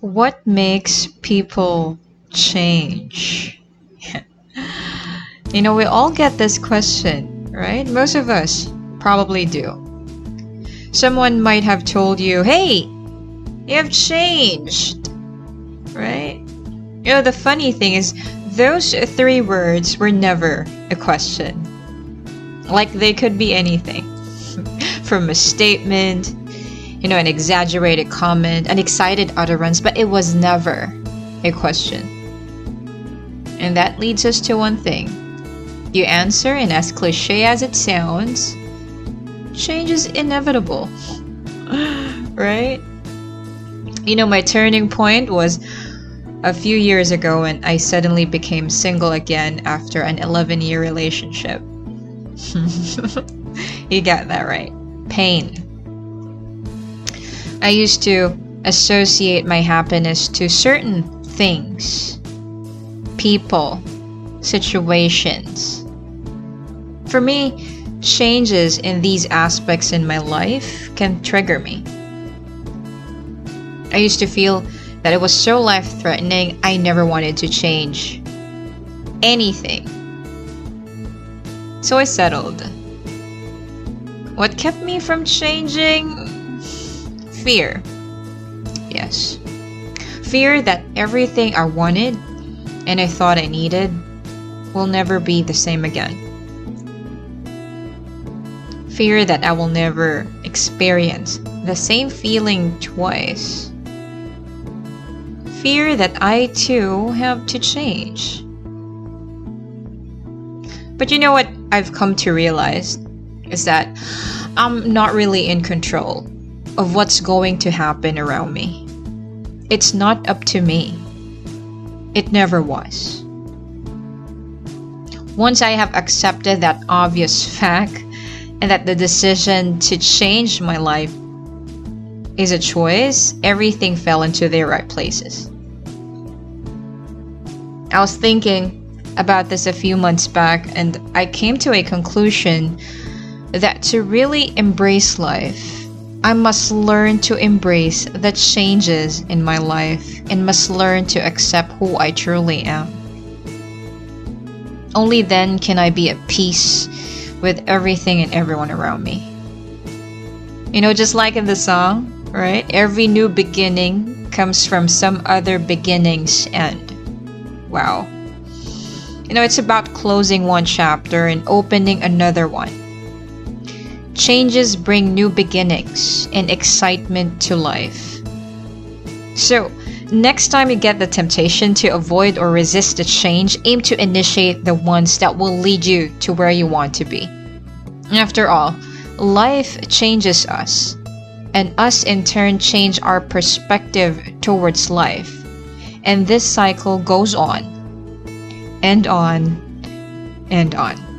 What makes people change? you know, we all get this question, right? Most of us probably do. Someone might have told you, hey, you have changed, right? You know, the funny thing is, those three words were never a question. Like they could be anything from a statement, you know, an exaggerated comment, an excited utterance, but it was never a question. And that leads us to one thing. You answer, and as cliche as it sounds, change is inevitable. right? You know, my turning point was a few years ago when I suddenly became single again after an 11 year relationship. you got that right. Pain. I used to associate my happiness to certain things, people, situations. For me, changes in these aspects in my life can trigger me. I used to feel that it was so life threatening, I never wanted to change anything. So I settled. What kept me from changing? Fear. Yes. Fear that everything I wanted and I thought I needed will never be the same again. Fear that I will never experience the same feeling twice fear that I too have to change. But you know what I've come to realize is that I'm not really in control of what's going to happen around me. It's not up to me. It never was. Once I have accepted that obvious fact and that the decision to change my life is a choice, everything fell into their right places. I was thinking about this a few months back, and I came to a conclusion that to really embrace life, I must learn to embrace the changes in my life and must learn to accept who I truly am. Only then can I be at peace with everything and everyone around me. You know, just like in the song, right? Every new beginning comes from some other beginning's end. Wow. You know, it's about closing one chapter and opening another one. Changes bring new beginnings and excitement to life. So, next time you get the temptation to avoid or resist the change, aim to initiate the ones that will lead you to where you want to be. After all, life changes us, and us in turn change our perspective towards life. And this cycle goes on and on and on.